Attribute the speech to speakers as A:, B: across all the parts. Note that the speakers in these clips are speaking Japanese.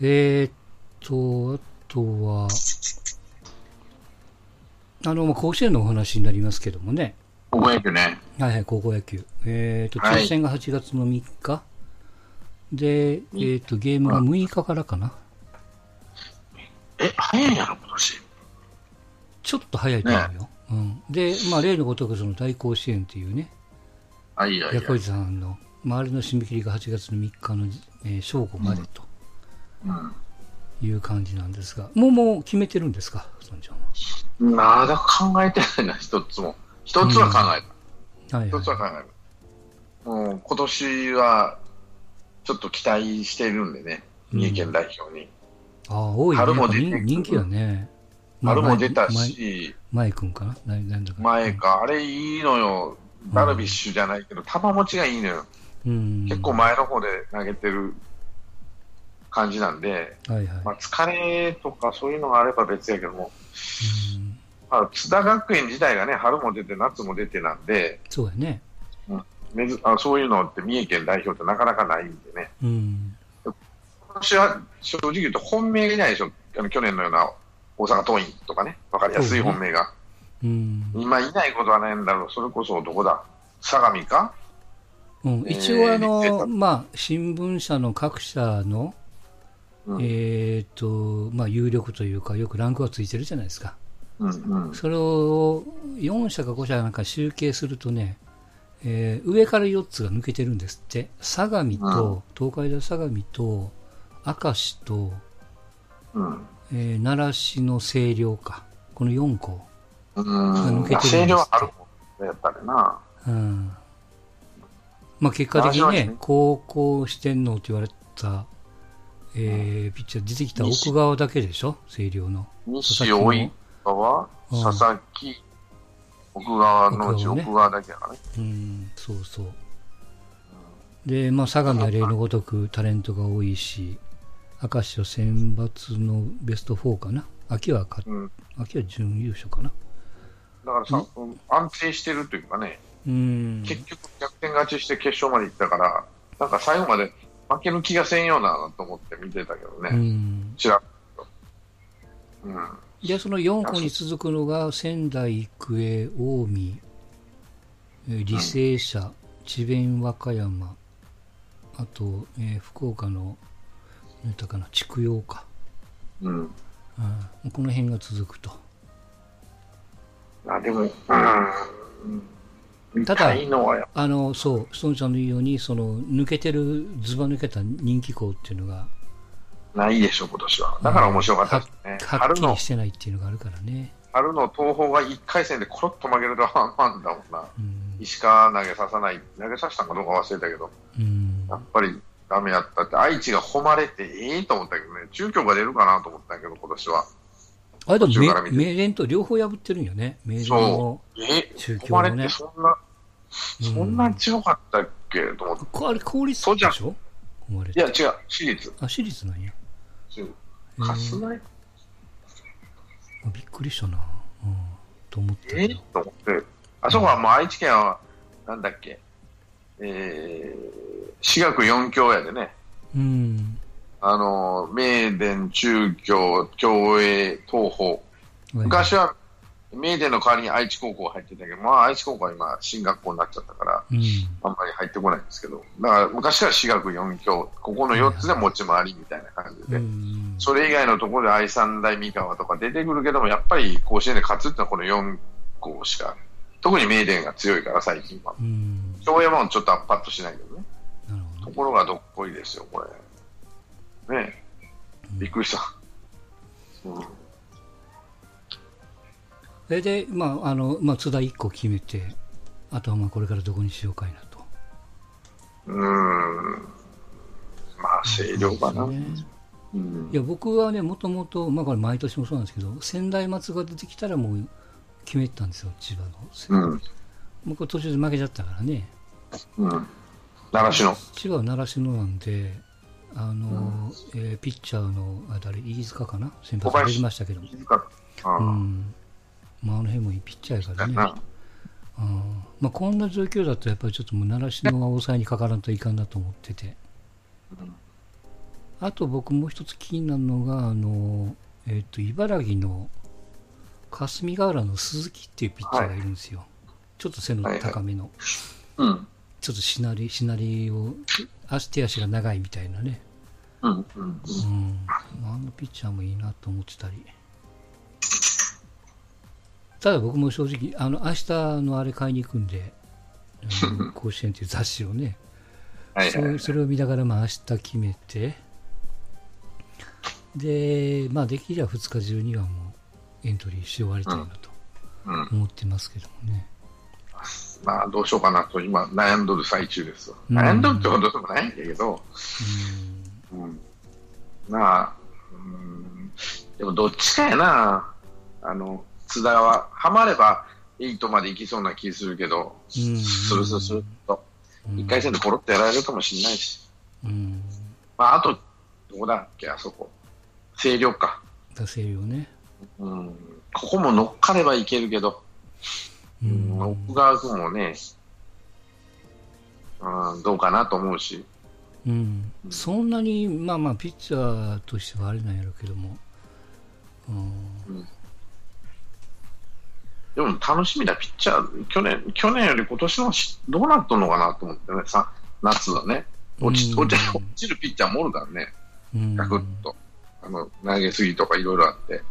A: えー、っと、あとは、あの、まあ甲子園のお話になりますけどもね。
B: 高校野球ね。
A: はいはい、高校野球。えー、っと、
B: はい
A: 抽選が8月の3日。で、えー、っと、ゲームが6日からかな。
B: え、早いんやろ、今年。
A: ちょっと早いと思うよ。うん。で、まあ、例のごとくその大甲子園っていうね、
B: あ、いいやいや。
A: 横井さんの、まあ、あれの締め切りが8月の3日の、えー正午までと
B: うん
A: いう感じなんですが、もうもう決めてるんですか、そんちゃん
B: まだ考えてないな、一つも。一つは考えた。
A: は。はい、
B: 一つは
A: は
B: 考えた。もう今年は、ちょっと期待してるんでね、
A: うん
B: 三重県代表に。
A: い。ああ、多いね。
B: 春も出て
A: 人人気やね。
B: も出た。
A: 前
B: し、
A: 前くんかな？
B: 前か、あれいいのよ。ダルビッシュじゃないけど、球持ちがいいのよ。
A: うん。
B: 結構前の方で投げてる感じなんで、
A: はいはい。
B: まあ、疲れとかそういうのがあれば別やけども、
A: うん。
B: まあ、津田学園自体がね、春も出て、夏も出てなんで、
A: そうやね。
B: めずあそういうのって三重県代表ってなかなかないんでね、
A: うん。
B: 今年は正直言うと本命がいないでしょ、あの去年のような大阪桐蔭とかね、わかりやすい本命が。
A: うん。
B: 今いないことはないんだろう、それこそどこだ、相模か？
A: うん、
B: えー
A: 一応あの、
B: 出た。
A: まあ、新聞社の各社の、
B: うん
A: えっ、と、まあ、有力というか、よくランクがついてるじゃないですか。
B: うんうん
A: それを4社か5社なんか集計するとね、えー上から4つが抜けてるんですって。相模と、東海大相模と、明石と、
B: うん
A: えー奈良市の清涼か。この4校。
B: うん
A: 抜けてるんですって
B: 声量はあるもんね、やっぱりな。
A: うん。まあ結果的にね、高校四天王と言われた、えーピッチャー出てきた奥川だけでしょ？清涼の。
B: 西及川、
A: うん
B: 佐々木、奥川のうち
A: 奥川
B: だけやからね。
A: うん、そうそう。で、まあ、相模は例のごとくタレントが多いし、明石は選抜のベスト4かな？秋はか、
B: うん、
A: 秋は準優勝かな？
B: だからさ、うん安定してるというかね、
A: うん。
B: 結局逆転勝ちして決勝まで行ったから、なんか最後まで負ける気がせんようなと思って見てたけど
A: う
B: ね、
A: ん。
B: ちらっと。うん。
A: で、その4校に続くのが、仙台育英、近江、えー履正社、智弁和歌山、あと、えー福岡の、何だかな、筑陽か。
B: うん。
A: うん、この辺が続くと。
B: あでも、うん。
A: ただあの、そう、ストーンちゃんの言うように、その、抜けてる、ずば抜けた人気校っていうのが、
B: ないでしょ、今年は。だから面白かったですね。
A: はっきり、してないっていうのがあるからね。
B: 春の東邦が1回戦でコロッと負けるとワンワンだもんな。
A: うん。
B: 石川投げささない、投げさせたんかどうか忘れたけど、
A: うん
B: やっぱりダメやったって、愛知が誉れてええと思ったけどね、中京が出るかなと思ったけど、今年は。
A: あれでも
B: 途中から見て
A: 名、名電と両方破ってるんよね。名電も。
B: え
A: 中京もね
B: 誉れってそんな、そんな強かったっけと思って。
A: こあれ、公立
B: そうじゃん
A: でしょ？
B: いや、違う、私立。
A: あ、私立なんや。
B: かすない？
A: あびっくりしたな。うん。と思った
B: え。と思って。あそこはもう愛知県は、なんだっけ、えー、私学4教やでね。
A: うん。
B: あの、名電、中京、共栄、東邦。昔は名電の代わりに愛知高校入ってたけど、まあ愛知高校は今進学校になっちゃったから、
A: うん。
B: あんまり入ってこないんですけど、だから昔から私学4教、ここの4つで持ち回りみたいな感じ
A: う
B: で、
A: ん。
B: それ以外のところで愛三大三河とか出てくるけども、やっぱり甲子園で勝つってのはこの4校しか、特に名電が強いから最近は。
A: うん。
B: 京山もちょっとパッとしないけどね。
A: ど。
B: ところがどっこいですよ、これ。ねえ。びっくりした。う ん
A: それで、まあ、あの、まあ、津田1個決めて、あとはまあ、これからどこにしようかいなと。
B: うーん。まあ、声量かな。
A: ね
B: うん
A: いや、僕はね、もともと、まあ、これ毎年もそうなんですけど、仙台松が出てきたらもう決めてたんですよ、千葉の。
B: うん。
A: 僕は途中で負けちゃったからね。
B: うん。習志野。
A: 千葉は習志野なんで、あの、えーピッチャーの、あ誰、飯塚かな？先発出てましたけど。うん。ピッチャーやからね。
B: な
A: うんまあ、こんな状況だと、やっぱりちょっともう習志野は抑えにかからんといかんなと思ってて。あと僕もう一つ気になるのが、あの、えっ、と、茨城の霞ヶ浦の鈴木っていうピッチャーがいるんですよ。ちょっと背の高めの。
B: うん。
A: ちょっとしなり、しなりを、足手足が長いみたいなね。
B: うん。うん。
A: うん。あのピッチャーもいいなと思ってたり。ただ僕も正直、あの、明日のあれ買いに行くんで、甲子園っていう雑誌をね、それそれを見ながら、まあ明日決めて、で、まあできれば2日中にはもうエントリーし終わりたいなと
B: うん。
A: 思ってますけどもね。
B: まあ、どうしようかなと、今、悩んどる最中ですわ。
A: うん
B: 悩んどるってほどでもないんだけど、
A: うん
B: うん。まあ、うん、でもどっちかやな。あの、津田は、ハマれば、8まで行きそうな気するけど、
A: うん
B: スルスルスルっと、
A: うん
B: 1回戦でポロッとやられるかもしれないし。
A: うん。
B: まあ、あと、どこだっけ、あそこ。星稜か。
A: 出せるよね。
B: うん。ここも乗っかればいけるけど、
A: う
B: うん、
A: ん。
B: 奥川君もね、うん、どうかなと思うし。
A: うん、そんなに、まあまあ、ピッチャーとしてはあれなんやろうけども、うん、
B: でも楽しみなピッチャー、去年去年より今年のしどうなっとんのかなと思ってね、さ夏はね、落ち
A: うん。
B: 落ち落ちるピッチャーもおるからね、
A: うん、
B: ガクッと、あの投げすぎとかいろいろあって、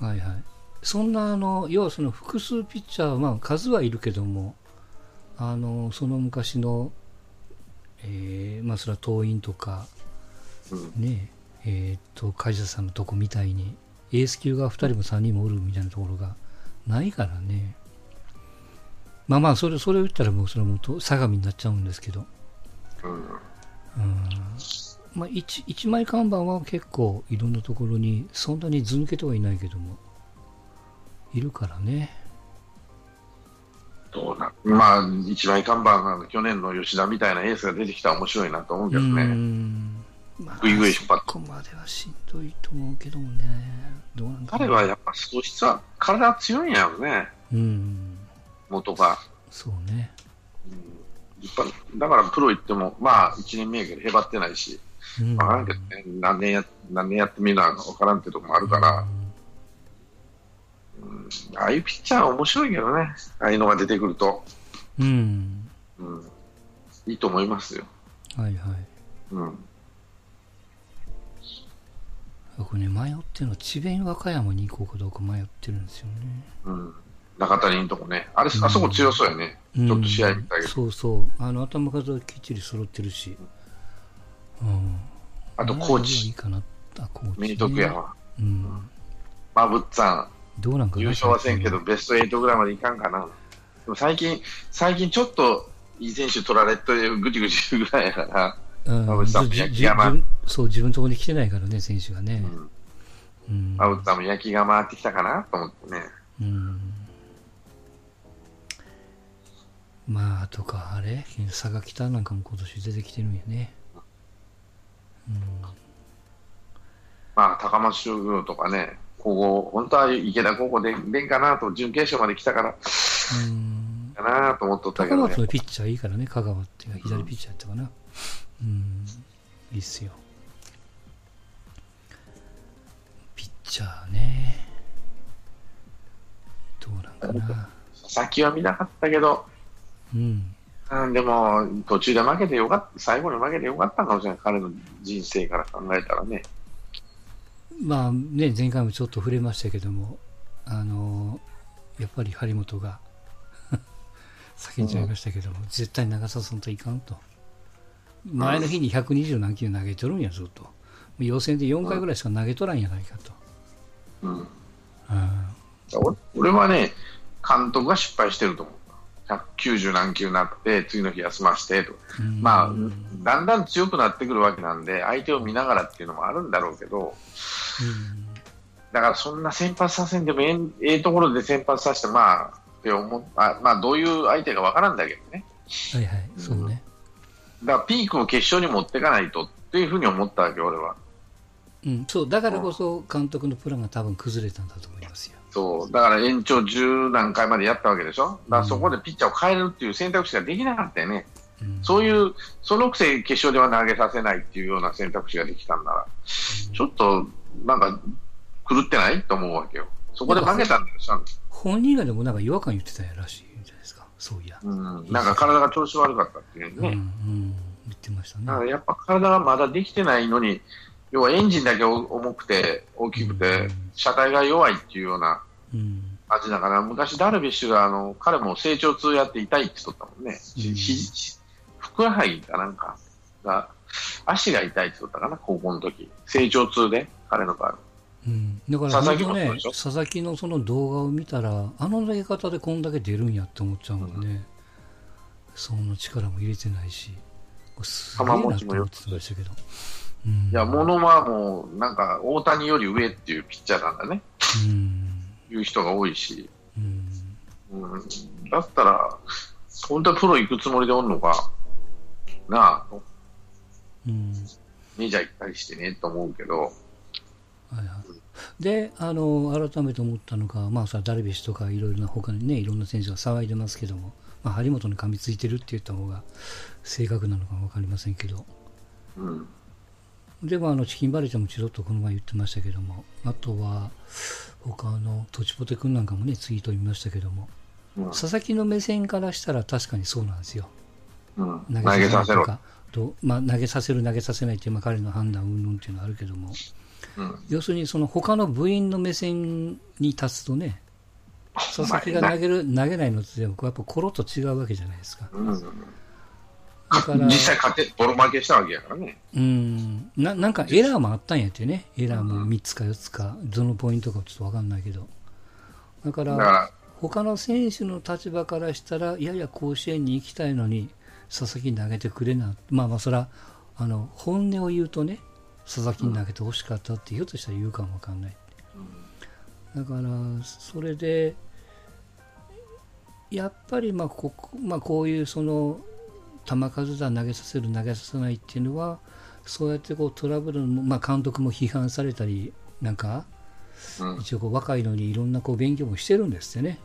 A: はいはい。そんな、あの、要はその複数ピッチャーは、まあ、数はいるけども、あの、その昔の、えー、まあ、それは党員とか、
B: うん。
A: ね、えーっと、梶田さんのとこみたいに、エース級が2人も3人もおるみたいなところがないからね。まあまあ、それ、それを言ったらもう、それはもうと相模になっちゃうんですけど、
B: うん。
A: うん。まあ、一一枚看板は結構いろんなところにそんなに図抜けてはいないけどもいるからね。
B: どうなまあ、一枚看板が去年の吉田みたいなエースが出てきたら面白いなと思うけど
A: う
B: ね、
A: んまあ
B: ぐいぐい引っ張って
A: そこまではしんどいと思うけどもね。どうなんだ
B: 彼はやっぱ素質は体強いんやろね、
A: うん。
B: 元が。
A: そうね。
B: うん。だからプロ行っても、まあ、1年目やけど、へばってないし、
A: うん。
B: わからんけどね、何年や何年やってみるのかわからんってとこもあるから、うん。ああいうピッチャーは面白いけどね、ああいうのが出てくると、
A: うん、
B: うん、いいと思いますよ。
A: はいはい。
B: うん、
A: 僕ね迷ってるの智弁和歌山に行こうかどうか迷ってるんですよね。
B: うん、中谷のとこね、あれ、あそこ強そうやね、
A: うん。
B: ちょっと試合見た
A: そうそう。あの頭数はきっちり揃ってるし、うん、
B: あとコー
A: いい
B: チ、
A: かな。あコーチ、ね、
B: 明徳やわ、
A: うん。
B: まぶっさ
A: どうなん
B: 優勝はせんけど、ベスト8ぐらいまでいかんかな。でも最近、最近ちょっといい選手取られてぐちぐちぐらいやから、
A: うん。
B: 馬淵さんも
A: じ
B: 焼き山
A: 自分そう自分のところに来てないからね選手がね
B: うん、
A: うん、
B: 馬淵さん。も焼きが回ってきたかな？と思ってね。
A: うん。まあとかあれ？佐賀北なんかも今年出てきてるんやね
B: まあ、高松商業とかね、ここ、本当は池田高校で出んかなと、準決勝まで来たから、
A: うん。
B: かなと思っとったけ
A: 高
B: ど、ね、
A: 松のピッチャーいいからね香川っていうか左ピッチャーやったかな。うんいいっすよ。ピッチャーね。どうなんかな。
B: 先は見なかったけど、
A: うん。
B: うん、でも、途中で負けてよかった、最後に負けてよかったかもしれない、彼の人生から考えたらね。
A: まあね、前回もちょっと触れましたけども、あのやっぱり張本が 叫んじゃいましたけども、絶対長さそんといかんと。前の日に120何球投げとるんや、ずっと。予選で4回ぐらいしか投げとらんやないかと。
B: 俺俺はね、監督が失敗してると思う。190何球になって、次の日休ませてと。
A: うん
B: まあ、だんだん強くなってくるわけなんで、相手を見ながらっていうのもあるんだろうけど、だからそんな先発させんでもええんええところで先発させて、まあ、って思っあまあ、どういう相手かわからんだけどね。
A: はいはい、そうね。
B: だからピークを決勝に持っていかないとっていうふうに思ったわけ、俺は。
A: うん、そう、だからこそ監督のプランが多分崩れたんだと思いますよ。
B: そう、だから延長10何回までやったわけでしょ？だからそこでピッチャーを変えるっていう選択肢ができなかったよね。うん、そういう、そのくせ決勝では投げさせないっていうような選択肢ができたんなら、うん、ちょっとなんか狂ってない？と思うわけよ。そこで負けたんだよ、
A: 本人がでもなんか違和感言ってたやらしいそういや。
B: うん、なんか体が調子悪かったっていうね。うん、うん、
A: 言ってましたね。
B: だからやっぱ体がまだできてないのに、要はエンジンだけ重くて大きくて、車体が弱いっていうような味だから、昔ダルビッシュがあの彼も成長痛やって痛いって言ったもんね、ふくらはぎかなんかが足が痛いって言ったかな、高校の時成長痛で、彼の場合。
A: うん、だから佐々木ね、佐々木のその動画を見たら、あの投げ方でこんだけ出るんやって思っちゃうもんね、うん、その力も入れてないし、すげえなって思ってましたけど。
B: うん、いや、物はもう、なんか、大谷より上っていうピッチャーなんだね。うん、いう人が多いし。うん、うん、だったら、本当はプロ行くつもりでおるのか、なあ、うん、メジャー行ったりしてねと思うけど。はいはい、
A: であの改めて思ったのが、まあ、さダルビッシュとかいろいろな他にねいろんな選手が騒いでますけども、まあ、張本に噛みついてるって言った方が正確なのか分かりませんけど、うん、でもあのチキンバレーちゃんもちろっとこの前言ってましたけどもあとは他のトチポテ君なんかもねツイート見ましたけども、うん、佐々木の目線からしたら確かにそうなんですよ、
B: うん、投げさせる
A: と、まあ、投げさせる投げさせないっていう、まあ、彼の判断云々っていうのはあるけども、うん、要するにその他の部員の目線に立つとね佐々木が投げる投げないのってやっぱコロッと違うわけじゃないですか。うん
B: だから実際勝て、ボロ負けしたわけやからね。
A: うん。な、なんかエラーもあったんやってね。エラーも3つか4つか、どのポイントかちょっとわかんないけど。だから、他の選手の立場からしたら、いやいや甲子園に行きたいのに、佐々木に投げてくれな。まあまあ、そら、あの、本音を言うとね、佐々木に投げてほしかったって、ひょっとしたら言うかもわかんない。だから、それで、やっぱりまあここ、まあ、こういうその球数だ投げさせる投げさせないっていうのはそうやってこうトラブルも、まあ、監督も批判されたりなんか、うん、一応こう若いのにいろんなこう勉強もしてるんですってね、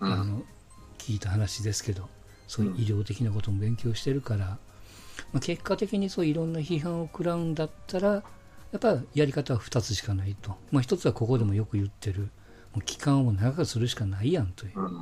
A: うん、あの聞いた話ですけどそういう医療的なことも勉強してるから、まあ、結果的にそういろんな批判を食らうんだったらやっぱやり方は2つしかないと、まあ、1つはここでもよく言ってる。もう期間を長くするしかないやんという。うん。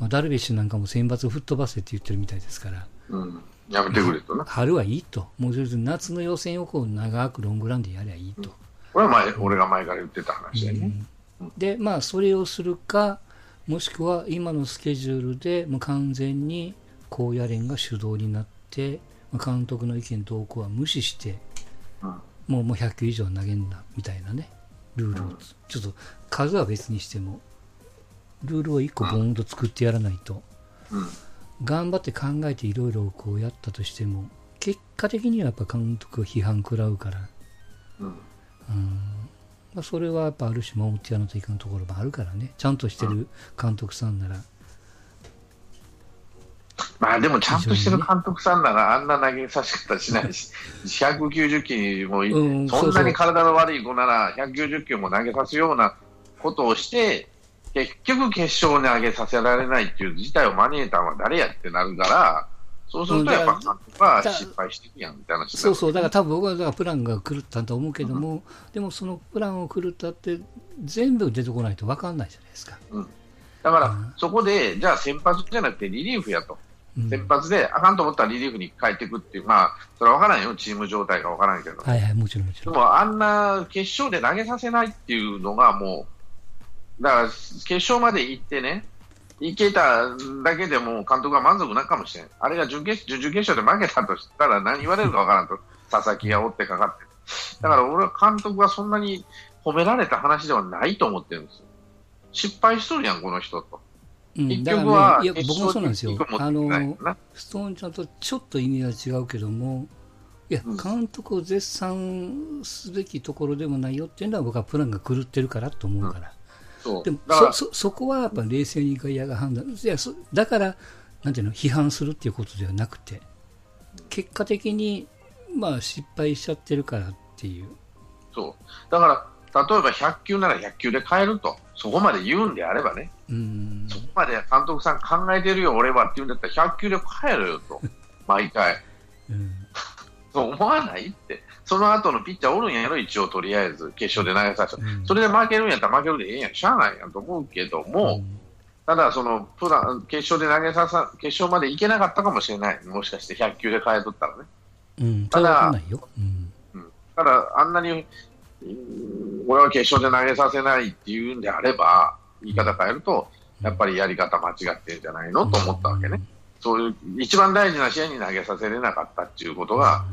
A: まあ、ダルビッシュなんかも選抜吹っ飛ばせって言ってるみたいですから、
B: うん、やめてくれとな。
A: 春はいいと、もう夏の予選をこう長くロングランでやりゃいいと。うん、
B: これは前、俺が前から言ってた話だよね。
A: うん、で、まあ、それをするか、もしくは今のスケジュールでもう完全に高野連が主導になって、まあ、監督の意見投稿は無視して、うん、もうもう100球以上投げんなみたいなね、ルールを、ちょっと数は別にしても、ルールを1個ボーンと作ってやらないと、うん、頑張って考えていろいろこうやったとしても結果的にはやっぱ監督批判食らうから、うん、うん。まあ、それはやっぱある種守ってやらないといかんところもあるからね。ちゃんとしてる監督さんなら、
B: まあでもちゃんとしてる監督さんならあんな投げさせ方しないし、190球も、うん、そんなに体の悪い子なら190球も投げさすようなことをして、結局決勝に上げさせられないっていう事態を招いたのは誰やってなるから、そうするとやっぱ監督は失敗していくやんみたいな
A: そうそう、だから多分僕はだからプランが狂ったと思うけども、うん、でもそのプランを狂ったって全部出てこないと分かんないじゃないですか。
B: うん、だから、そこで、じゃあ先発じゃなくてリリーフやと。先発であかんと思ったらリリーフに帰っていくっていう、まあ、それは分からんよ、チーム状態が分からんけど、
A: はいはい、もちろんもちろ
B: ん。でも、あんな決勝で投げさせないっていうのが、もう、だから決勝まで行ってね、行けただけでも監督は満足なかもしれない、あれが準決準々決勝で負けたとしたら何言われるか分からんと、佐々木が追ってかかって、だから俺は監督はそんなに褒められた話ではないと思ってるんですよ、失敗しとるやん、この人と。
A: うん、結局は、ね、いや僕もそうなんですよ、あのストーンちゃんとちょっと意味は違うけども、いや、監督を絶賛すべきところでもないよっていうのは、僕はプランが狂ってるからと思うから。でもそそそこはやっぱ冷静に外野が判断いやそだからなんていうの批判するっていうことではなくて結果的にまあ失敗しちゃってるからっていう。
B: そう。だから例えば100球なら100球で変えると、そこまで言うんであればね、
A: うん。
B: そこまで監督さん考えてるよ、俺はって言うんだったら100球で変えろよと、毎回。
A: うん。
B: そう思わないって、その後のピッチャーおるんやろ、一応とりあえず、決勝で投げさせた、
A: うん。
B: それで負けるんやったら負けるでええやん、しゃあないやんと思うけども、ただ、そのプラン決勝で投げささ、決勝までいけなかったかもしれない、もしかして100球で変えとったらね。
A: うん、
B: ただ
A: ただ、
B: あんなに、うん俺は決勝で投げさせないっていうんであれば、言い方変えると、やっぱりやり方間違ってるんじゃないのと思ったわけね。そういう一番大事な試合に投げさせれなかったっていうことが、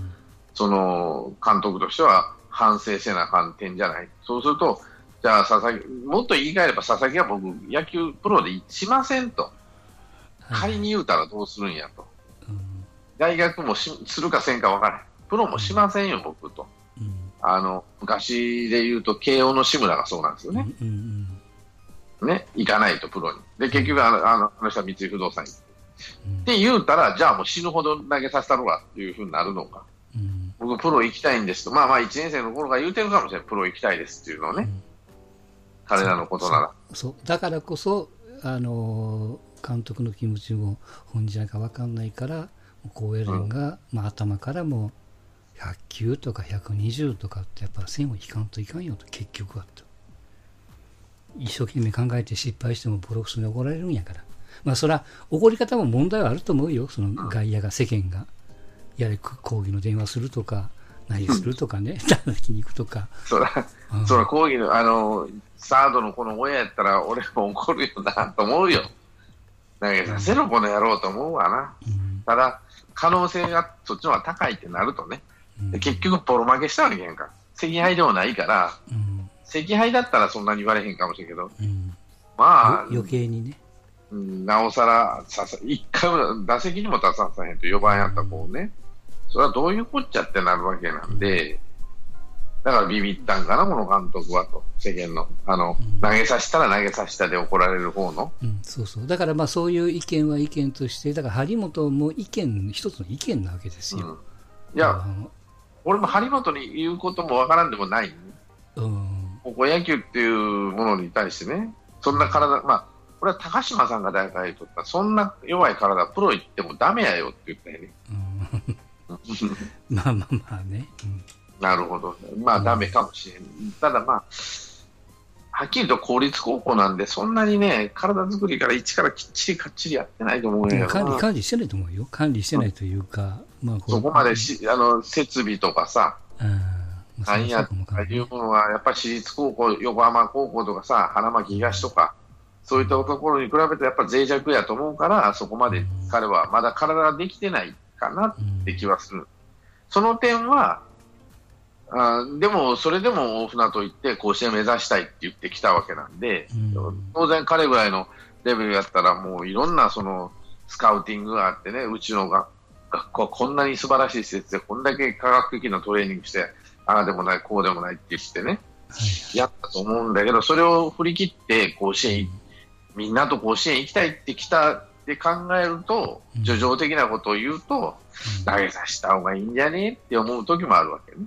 B: その監督としては反省せなあかん点じゃない。そうすると、じゃあ佐々木、もっと言い換えれば佐々木は僕、野球プロでしませんと。
A: はい
B: 仮に言うたらどうするんやと。
A: うん
B: 大学もしするかせんか分からない。プロもしませんよ、僕と。
A: うん
B: あの、昔で言うと、慶応の志村がそうなんですよね。
A: うんうん
B: ね、行かないと、プロに。で、結局あの、あの人は三井不動産に。っ
A: うん
B: て言うたら、じゃあもう死ぬほど投げさせたろかっていうふうになるのか。
A: うん
B: 僕、プロ行きたいんですと。まあまあ、1年生の頃から言うてるかもしれない。プロ行きたいですっていうのをね。彼らのことなら。
A: そうだからこそ、あのー監督の気持ちも本じゃないか分かんないから高野連が、まあ、頭からも100球とか120とかってやっぱ線を引かんといかんよと結局はと。一生懸命考えて失敗してもボロクソに怒られるんやから。まあそれは怒り方も問題はあると思うよ。その外野が世間が。やはり抗議の電話するとか何するとかね。叩きに行くとか。
B: そら、
A: うん。
B: そら、講義の、あの、サードのこの親やったら、俺も怒るよな、と思うよ。投げさせろ、この野郎と思うわな。
A: うん。
B: ただ、可能性がそっちの方が高いってなるとね、
A: うん
B: で結局、ボロ負けしたわけやんか。赤敗でもないから、
A: うん。
B: 赤敗だったらそんなに言われへんかもしれんけど、
A: うん。
B: まあ、
A: 余計にね。
B: うんなおさらささ、一回も打席にも立たさへんと4番やった子をね、それはどういうこっちゃってなるわけなんで、だからビビったんかな、この監督はと、世間の、あの、
A: うん。
B: 投げさせたら投げさせたで怒られる方の、
A: うん、そうそう。だからまあそういう意見は意見として、だから張本も意見、一つの意見なわけです
B: うん。
A: よ。
B: いや、俺も張本に言うこともわからんでもない、
A: うん、
B: 高校野球っていうものに対してね、そんな体、まあ、これは高島さんが大会取った、そんな弱い体、プロ行ってもダメやよって言ったよね。
A: うんまあまあまあね。
B: なるほど。まあ、ダメかもしれん。ただまあ、はっきりと公立高校なんで、そんなにね、体作りから一からきっちりかっちりやってないと思う
A: うんん、
B: や
A: 管理、
B: な。
A: 管理してないと思うよ。管理してないというか、まあ
B: そこまでし、あの、設備とかさ、なんや
A: そうかもわかんない
B: いうものは、やっぱり私立高校、横浜高校とかさ、花巻東とか、そういったところに比べてやっぱ脆弱やと思うから、そこまで彼はまだ体ができてないかなって気はする。その点は、あでも、それでも大船と言って甲子園目指したいって言ってきたわけなんで、
A: うん。
B: 当然彼ぐらいのレベルやったらもういろんなそのスカウティングがあってね、うちの学学校はこんなに素晴らしい施設でこんだけ科学的なトレーニングして、ああでもない、こうでもないって言ってね、
A: はい。
B: やったと思うんだけど、それを振り切って甲子園、みんなと甲子園行きたいってきたって考えると、
A: うん。
B: 叙情的なことを言うと、投げさせた方がいいんじゃねって思う時もあるわけね。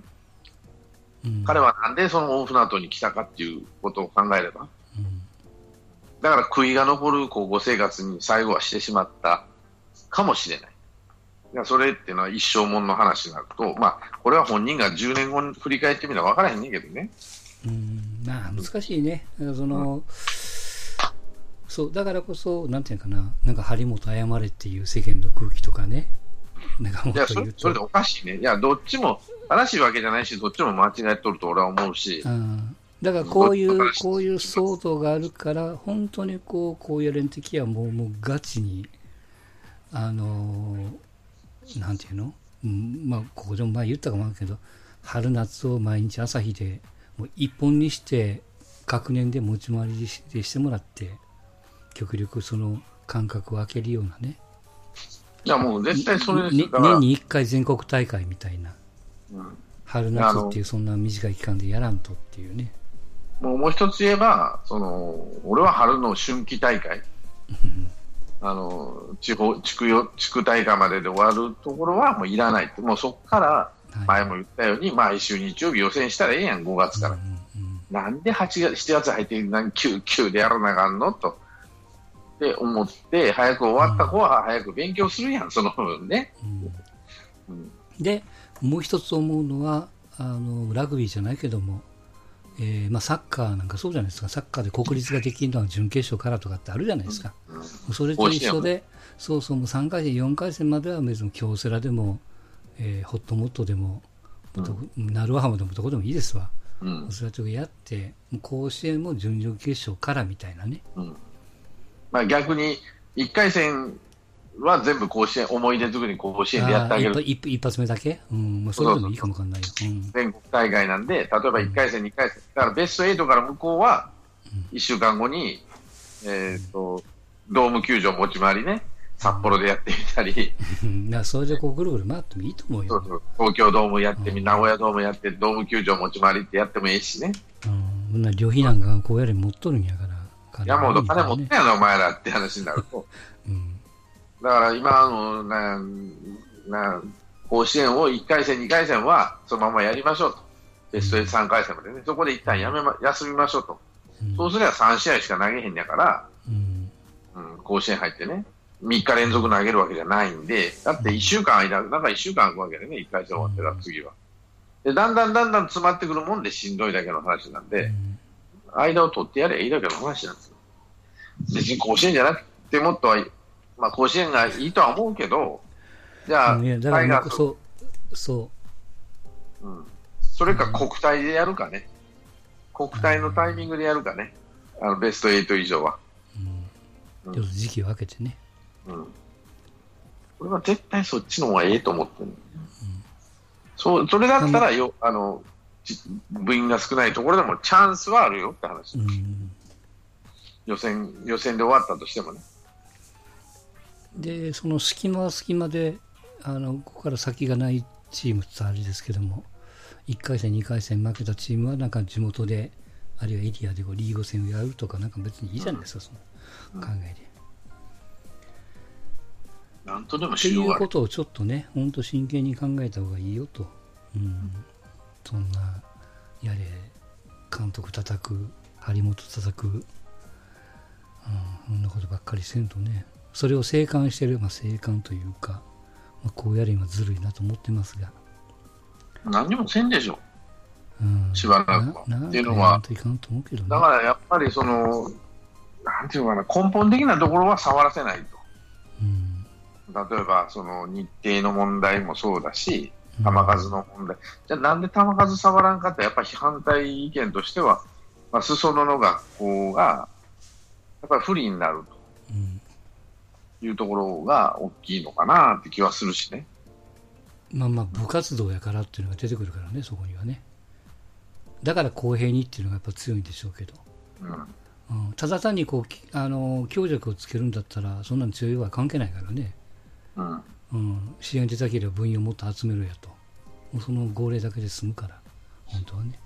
A: うん。
B: 彼はなんでその大船渡に来たかっていうことを考えれば、
A: うん。
B: だから悔いが残る高校生活に最後はしてしまったかもしれない。いやそれっていうのは一生もんの話になると、まあ、これは本人が10年後に振り返ってみたら分からへんねんけどね。
A: うんまあ難しいね。その、そう、だからこそ、なんていうのかな、なんか張本謝れっていう世間の空気とかね、なんかもっと言うと、
B: それそれでおかしいね。いや、どっちも正しいわけじゃないし、どっちも間違えとると俺は思うし、
A: うんだからこういうこういう騒動があるから、本当にこう、こういう連的はもう、もうガチに、あのーなんていうの、うん、まあ、ここでも前言ったかもあるけど、春夏を毎日朝日で、もう一本にして、学年で持ち回りしてしてもらって、極力その間隔を空けるようなね、
B: いや、もう絶対それですから。
A: 年に1回全国大会みたいな、
B: うん。
A: 春夏っていうそんな短い期間でやらんとっていうね。
B: もうもう一つ言えば、その俺は春の春季大会、あの地方地区よ地区大会までで終わるところはもういらないって、もうそこから
A: はい
B: 前も言ったように、毎週日曜日予選したらええやん、5月から。
A: うんうん
B: なんで8月、7月入って何9、9でやらなあかんのと。って思って、早く終わった子は早く勉強するやん、その分ね。
A: うん、で、もう一つ思うのは、あのラグビーじゃないけども、えーまあ、サッカーなんかそうじゃないですか、サッカーで国立ができるのは準決勝からとかってあるじゃないですか、それと一緒で、そうそう、もう3回戦、4回戦までは別に京セラでも、えー、ホットモットでも、うん、ナルワハムでもどこでもいいですわ、うん、それはちょっとやって、甲子園も準々決勝からみたいなね。うん。
B: まあ、逆に1回戦は全部甲子園、思い出作り甲子園でやってあげる。
A: 一一発目だけ？うん、まあ、それでもいいかもわかんないよ、うん。
B: 全国大会なんで、例えば1回戦、2回戦、だからベスト8から向こうは、1週間後に、えっ、ー、と、ドーム球場持ち回りね、札幌でやってみたり。
A: なそれでこうぐるぐる回ってもいいと思うよ。そうそう
B: 東京ドームやってみ、名古屋ドームやって、ドーム球場持ち回りってやってもいいしね。
A: うん、な旅費なんかこうやり持っとるんやから。
B: 山本金持ってんやろ、お前らって話になると。うん、だから今のなな甲子園を1回戦、2回戦はそのままやりましょうと。ベスト3回戦までね。そこで一旦やめま、休みましょうと。うん、そうすれば3試合しか投げへんやから、うん、うん、甲子園入ってね、3日連続投げるわけじゃないんで、だって1週間間、なんか1週間空くわけでね、1回戦終わってから次は。で、だんだんだんだん詰まってくるもんでしんどいだけの話なんで、間を取ってやればいいだけの話なんですよ。別に甲子園じゃなくてもっとは、まあ甲子園がいいとは思うけど、じゃあ、
A: いやだからそう、そ
B: う。うん。それか国体でやるかね。国体のタイミングでやるかね。あのベスト8以上は。
A: うん。ちょっと時期を分けてね。うん。
B: 俺は絶対そっちの方がええと思ってる、うん、そうそれだったらよあの部員が少ないところでもチャンスはあるよって話、うん、予選予選で終わったとしてもね。
A: で、その隙間は隙間で、あのここから先がないチームってあれですけども、1回戦、2回戦負けたチームは、なんか地元で、あるいはエリアでこうリーグ戦をやるとか、なんか別にいいじゃないですか、その考えで。
B: なんとでも
A: っていうことをちょっとね、本当真剣に考えた方がいいよと。うん。そんな、やれ、監督叩く、張本叩く、うん、そんなことばっかりせんとねそれを静観してる、まあ、静観というか、まあ、こうやればずるいなと思ってますが。
B: 何にもせんでしょ、う。ん、しばらくは。っていうのは、ね、だからやっぱりそのなんていうかな根本的なところは触らせないと、うん、例えばその日程の問題もそうだし球数の問題、うん、じゃあなんで球数触らんかってやっぱり反対意見としては、まあ、裾野の学校がやっぱり不利になるというところが大きいのかなって気はするしね。
A: まあまあ部活動やからっていうのが出てくるからね、そこにはね。だから公平にっていうのがやっぱ強いんでしょうけど。うん、うん、ただ単にこうあの強弱をつけるんだったら、そんなに強いは関係ないからね。うん。うん、試合に出たければ部員をもっと集めるやと。もうその号令だけで済むから、本当はね。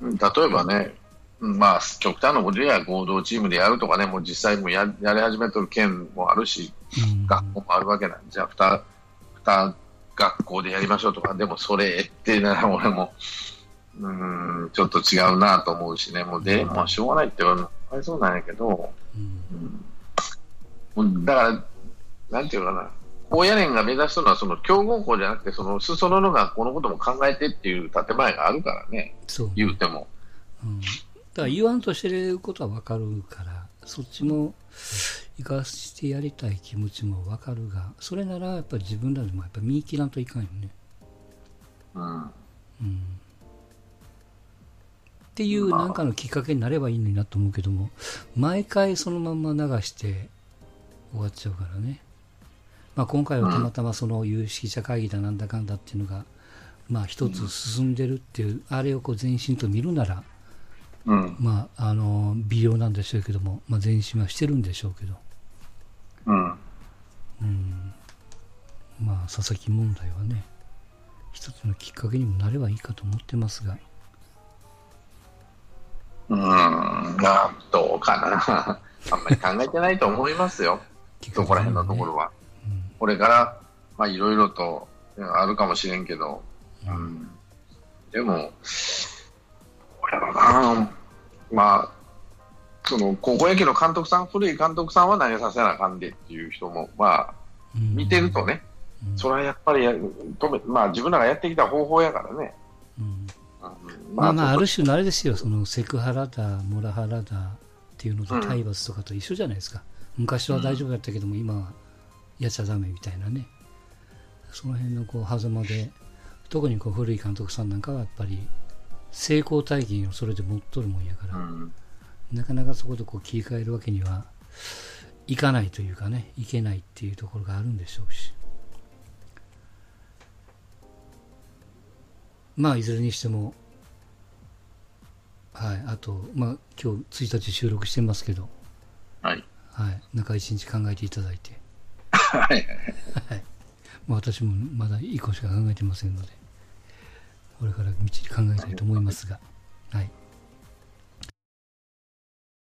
B: 例えばね、まあ、極端なことや合同チームでやるとかね、もう実際もややり始めてる県もあるし、うん、学校もあるわけなんじゃあ2、2学校でやりましょうとか、でもそれってなら俺も、うん、ちょっと違うなと思うしね、もうで、もうしょうがないって言われそうなんやけど、うん、だから、なんていうかな、高野連が目指すのはその強豪校じゃなくて、その裾野の学校のことも考えてっていう建前があるからね、言うても。
A: うんだから言わんとしてることはわかるから、そっちも生かしてやりたい気持ちもわかるが、それならやっぱり自分らでもやっぱ見切らんといかんよね。うん。うん。っていうなんかのきっかけになればいいのになと思うけども、毎回そのまんま流して終わっちゃうからね。まあ今回はたまたまその有識者会議だなんだかんだっていうのが、まあ一つ進んでるっていう、あれをこう前進と見るなら、うん、まあ、あの微量なんでしょうけども、まあ、前進はしてるんでしょうけど、うん、うん、まあ佐々木問題はね一つのきっかけにもなればいいかと思ってますが。
B: うん。まあどうかな。あんまり考えてないと思いますよ。そこら辺のところは、うん、これからまあいろいろとあるかもしれんけど、うん、でもこれはなまあ、その高校野球の監督さん、古い監督さんは投げさせなあかんでっていう人も、まあ、見てるとね、うん、それはやっぱり止め、まあ、自分らがやってきた方法やからね。
A: うんまあまあ、ある種のあれですよ、そのセクハラだ、モラハラだっていうのと体罰とかと一緒じゃないですか。昔は大丈夫だったけども、今はやっちゃだめみたいなね。その辺のこう狭間で、特にこう古い監督さんなんかはやっぱり成功体験をそれで持っとるもんやから、うん、なかなかそこでこう切り替えるわけにはいかないというかね、いけないっていうところがあるんでしょうし。まあ、いずれにしても、はい、あと、まあ、今日1日収録してますけど、
B: はい。
A: はい、中1日考えていただいて、
B: はい。はい。
A: まあ、私もまだ1個しか考えてませんので、これからみっちり考えたいと思いますが、はい。